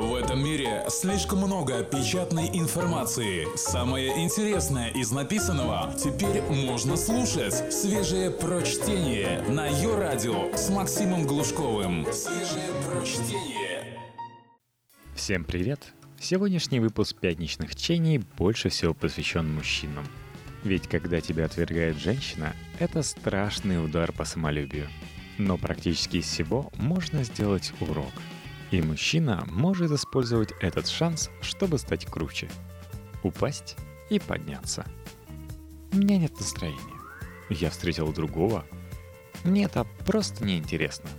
В этом мире слишком много печатной информации. Самое интересное из написанного теперь можно слушать. Свежее прочтение на ее радио с Максимом Глушковым. Свежее прочтение. Всем привет! Сегодняшний выпуск пятничных чтений больше всего посвящен мужчинам. Ведь когда тебя отвергает женщина, это страшный удар по самолюбию. Но практически из всего можно сделать урок. И мужчина может использовать этот шанс, чтобы стать круче. Упасть и подняться. У меня нет настроения. Я встретил другого. Мне это просто неинтересно.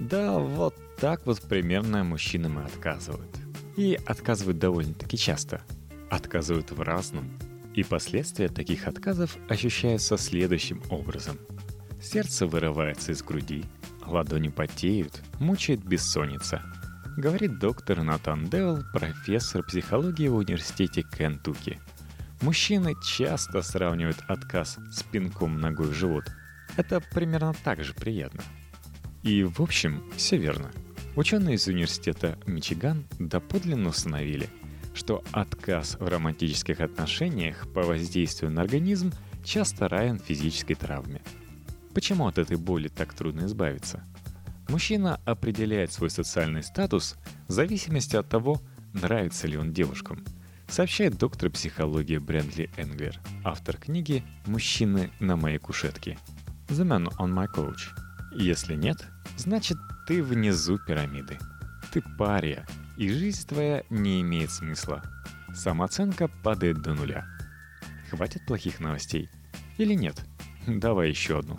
Да, вот так вот примерно мужчинам и отказывают. И отказывают довольно-таки часто. Отказывают в разном. И последствия таких отказов ощущаются следующим образом. Сердце вырывается из груди, ладони потеют, мучает бессонница. Говорит доктор Натан Делл, профессор психологии в университете Кентукки. Мужчины часто сравнивают отказ с пинком ногой в живот. Это примерно так же приятно. И в общем, все верно. Ученые из университета Мичиган доподлинно установили, что отказ в романтических отношениях по воздействию на организм часто равен физической травме. Почему от этой боли так трудно избавиться? Мужчина определяет свой социальный статус в зависимости от того, нравится ли он девушкам, сообщает доктор психологии Брэндли Энглер, автор книги «Мужчины на моей кушетке» «The Man on My Couch». Если нет, значит ты внизу пирамиды. Ты пария, и жизнь твоя не имеет смысла. Самооценка падает до нуля. Хватит плохих новостей? Или нет? Давай еще одну.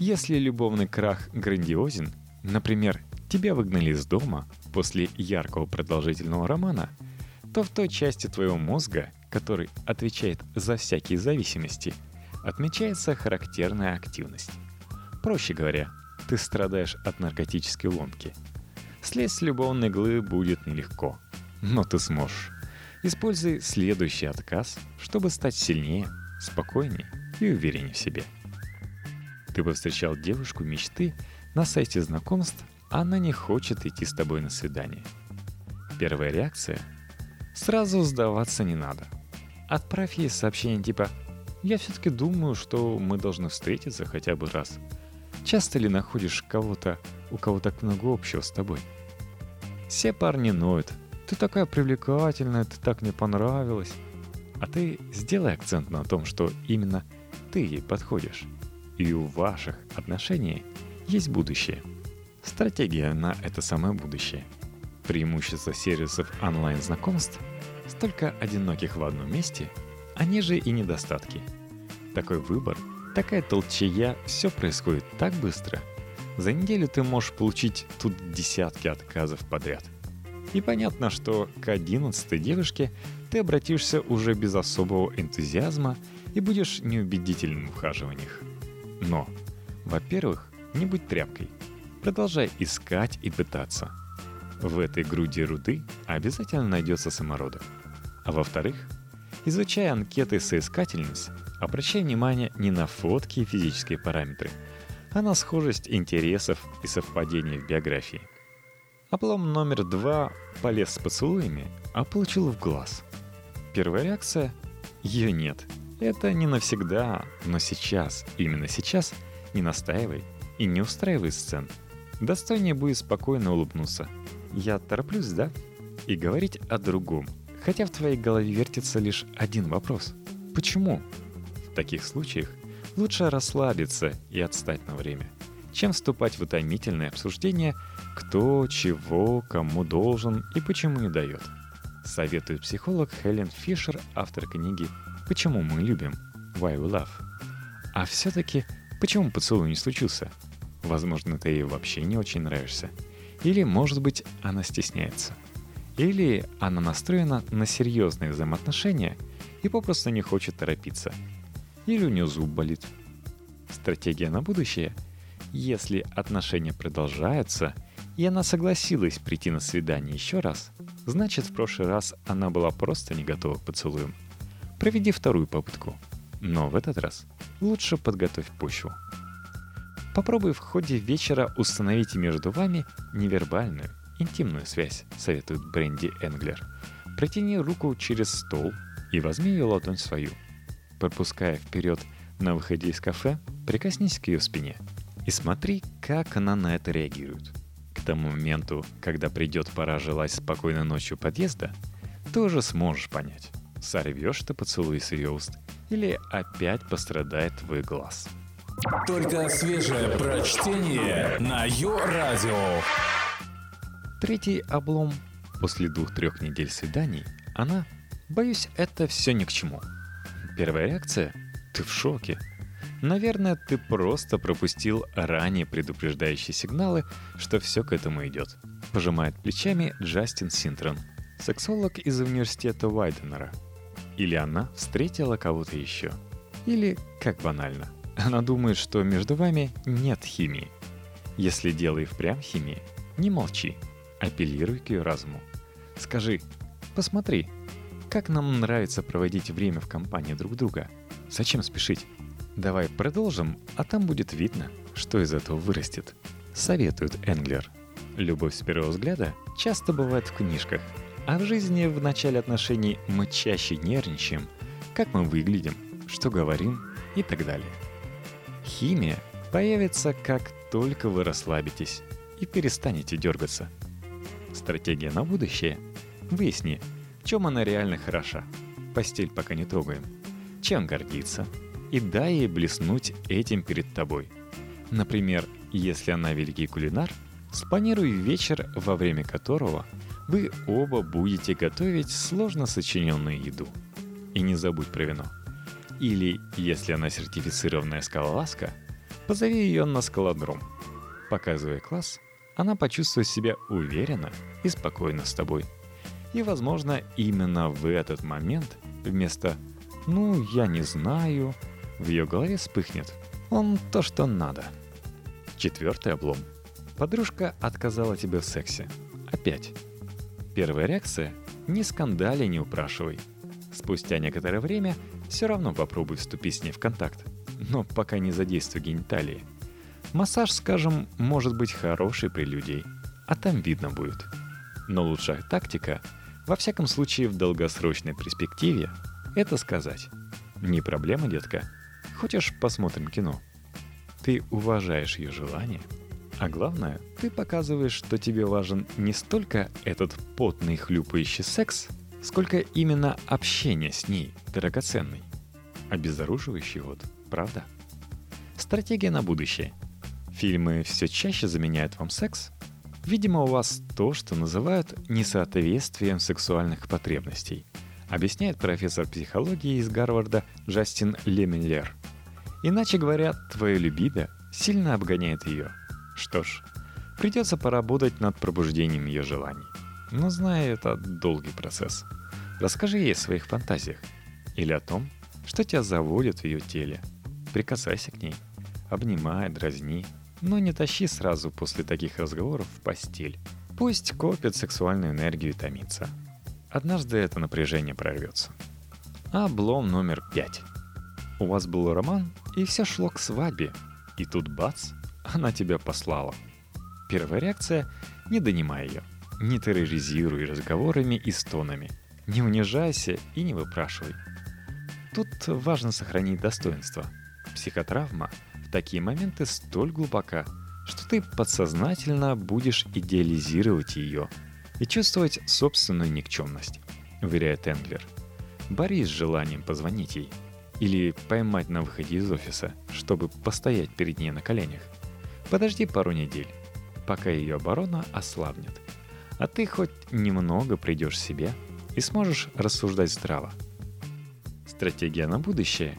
Если любовный крах грандиозен, например, тебя выгнали из дома после яркого продолжительного романа, то в той части твоего мозга, который отвечает за всякие зависимости, отмечается характерная активность. Проще говоря, ты страдаешь от наркотической ломки. Слезть с любовной иглы будет нелегко, но ты сможешь. Используй следующий отказ, чтобы стать сильнее, спокойнее и увереннее в себе. Ты повстречал девушку мечты на сайте знакомств, она не хочет идти с тобой на свидание. Первая реакция – сразу сдаваться не надо. Отправь ей сообщение типа «Я все-таки думаю, что мы должны встретиться хотя бы раз», Часто ли находишь кого-то, у кого так много общего с тобой? Все парни ноют. Ты такая привлекательная, ты так мне понравилась. А ты сделай акцент на том, что именно ты ей подходишь. И у ваших отношений есть будущее. Стратегия на это самое будущее. Преимущество сервисов онлайн-знакомств – столько одиноких в одном месте, они же и недостатки. Такой выбор – Такая толчая, все происходит так быстро. За неделю ты можешь получить тут десятки отказов подряд. И понятно, что к одиннадцатой девушке ты обратишься уже без особого энтузиазма и будешь неубедительным в ухаживаниях. Но, во-первых, не будь тряпкой. Продолжай искать и пытаться. В этой груди руды обязательно найдется самородок. А во-вторых, изучай анкеты соискательниц Обращай внимание не на фотки и физические параметры, а на схожесть интересов и совпадения в биографии. Облом номер два полез с поцелуями, а получил в глаз. Первая реакция – ее нет. Это не навсегда, но сейчас, именно сейчас, не настаивай и не устраивай сцен. Достойнее будет спокойно улыбнуться. Я тороплюсь, да? И говорить о другом. Хотя в твоей голове вертится лишь один вопрос. Почему? В таких случаях лучше расслабиться и отстать на время, чем вступать в утомительное обсуждение, кто, чего, кому должен и почему не дает. Советует психолог Хелен Фишер, автор книги «Почему мы любим» «Why we love». А все-таки, почему поцелуй не случился? Возможно, ты ей вообще не очень нравишься. Или, может быть, она стесняется. Или она настроена на серьезные взаимоотношения и попросту не хочет торопиться – или у нее зуб болит. Стратегия на будущее – если отношения продолжаются, и она согласилась прийти на свидание еще раз, значит в прошлый раз она была просто не готова к поцелуям. Проведи вторую попытку. Но в этот раз лучше подготовь почву. Попробуй в ходе вечера установить между вами невербальную интимную связь, советует Бренди Энглер. Протяни руку через стол и возьми ее ладонь свою. Пропуская вперед на выходе из кафе, прикоснись к ее спине и смотри, как она на это реагирует. К тому моменту, когда придет пора желать спокойной ночью подъезда, тоже сможешь понять, сорвешь ты поцелуй с ее уст или опять пострадает твой глаз. Только свежее прочтение на Йо-Радио. Третий облом. После двух-трех недель свиданий она, боюсь, это все ни к чему. Первая реакция – ты в шоке. Наверное, ты просто пропустил ранее предупреждающие сигналы, что все к этому идет. Пожимает плечами Джастин Синтрон, сексолог из университета Вайденера. Или она встретила кого-то еще. Или, как банально, она думает, что между вами нет химии. Если дело и впрямь химии, не молчи, апеллируй к ее разуму. Скажи, посмотри, как нам нравится проводить время в компании друг друга. Зачем спешить? Давай продолжим, а там будет видно, что из этого вырастет. Советует Энглер. Любовь с первого взгляда часто бывает в книжках, а в жизни в начале отношений мы чаще нервничаем, как мы выглядим, что говорим и так далее. Химия появится, как только вы расслабитесь и перестанете дергаться. Стратегия на будущее – выясни, в чем она реально хороша. Постель пока не трогаем. Чем гордится? И дай ей блеснуть этим перед тобой. Например, если она великий кулинар, спланируй вечер, во время которого вы оба будете готовить сложно сочиненную еду. И не забудь про вино – или, если она сертифицированная скалолазка, позови ее на скалодром. Показывая класс, она почувствует себя уверенно и спокойно с тобой. И, возможно, именно в этот момент вместо «ну, я не знаю» в ее голове вспыхнет «он то, что надо». Четвертый облом. Подружка отказала тебе в сексе. Опять. Первая реакция – не скандали, не упрашивай. Спустя некоторое время все равно попробуй вступить с ней в контакт, но пока не задействуй гениталии. Массаж, скажем, может быть хороший при людей, а там видно будет. Но лучшая тактика, во всяком случае в долгосрочной перспективе, это сказать «Не проблема, детка. Хочешь, посмотрим кино?» Ты уважаешь ее желание, а главное, ты показываешь, что тебе важен не столько этот потный хлюпающий секс – сколько именно общение с ней драгоценный. Обезоруживающий вот, правда? Стратегия на будущее. Фильмы все чаще заменяют вам секс? Видимо, у вас то, что называют несоответствием сексуальных потребностей, объясняет профессор психологии из Гарварда Джастин Лемиллер. Иначе говоря, твое либидо сильно обгоняет ее. Что ж, придется поработать над пробуждением ее желаний. Но зная это долгий процесс. Расскажи ей о своих фантазиях. Или о том, что тебя заводит в ее теле. Прикасайся к ней. Обнимай, дразни. Но не тащи сразу после таких разговоров в постель. Пусть копит сексуальную энергию и томится. Однажды это напряжение прорвется. Облом номер пять. У вас был роман, и все шло к свадьбе. И тут бац, она тебя послала. Первая реакция – не донимай ее. Не терроризируй разговорами и стонами. Не унижайся и не выпрашивай. Тут важно сохранить достоинство. Психотравма в такие моменты столь глубока, что ты подсознательно будешь идеализировать ее и чувствовать собственную никчемность, уверяет Энглер. Борись с желанием позвонить ей или поймать на выходе из офиса, чтобы постоять перед ней на коленях. Подожди пару недель, пока ее оборона ослабнет – а ты хоть немного придешь себе и сможешь рассуждать здраво. Стратегия на будущее.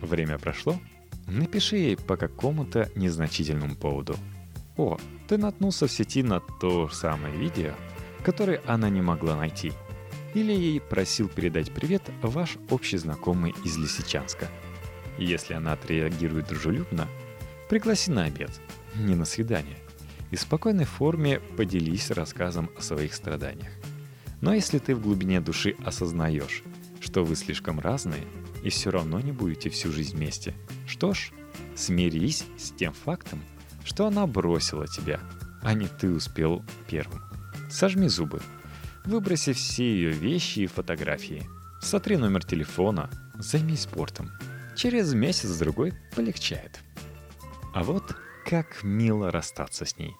Время прошло. Напиши ей по какому-то незначительному поводу. О, ты наткнулся в сети на то самое видео, которое она не могла найти. Или ей просил передать привет ваш общий знакомый из Лисичанска. Если она отреагирует дружелюбно, пригласи на обед, не на свидание и в спокойной форме поделись рассказом о своих страданиях. Но если ты в глубине души осознаешь, что вы слишком разные и все равно не будете всю жизнь вместе, что ж, смирись с тем фактом, что она бросила тебя, а не ты успел первым. Сожми зубы. Выброси все ее вещи и фотографии. Сотри номер телефона. Займись спортом. Через месяц-другой полегчает. А вот как мило расстаться с ней.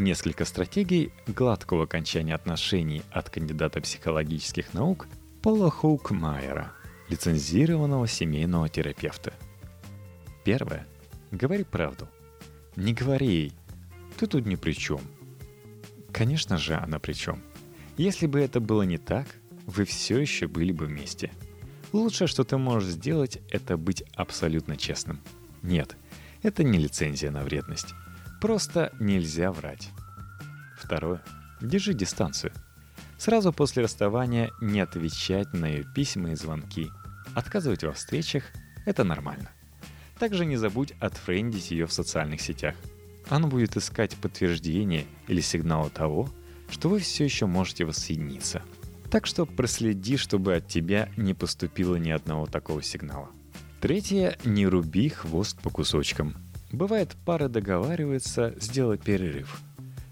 Несколько стратегий гладкого окончания отношений от кандидата психологических наук Пола Хоукмайера, лицензированного семейного терапевта. Первое. Говори правду. Не говори ей, ты тут ни при чем. Конечно же, она при чем. Если бы это было не так, вы все еще были бы вместе. Лучшее, что ты можешь сделать, это быть абсолютно честным. Нет, это не лицензия на вредность. Просто нельзя врать. Второе. Держи дистанцию. Сразу после расставания не отвечать на ее письма и звонки. Отказывать во встречах – это нормально. Также не забудь отфрендить ее в социальных сетях. Она будет искать подтверждение или сигналы того, что вы все еще можете воссоединиться. Так что проследи, чтобы от тебя не поступило ни одного такого сигнала. Третье – не руби хвост по кусочкам. Бывает, пары договариваются сделать перерыв.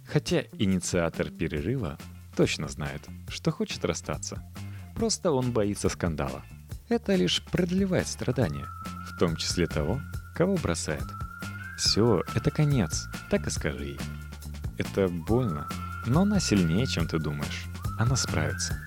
Хотя инициатор перерыва точно знает, что хочет расстаться. Просто он боится скандала. Это лишь продлевает страдания, в том числе того, кого бросает. Все, это конец, так и скажи ей. Это больно, но она сильнее, чем ты думаешь. Она справится.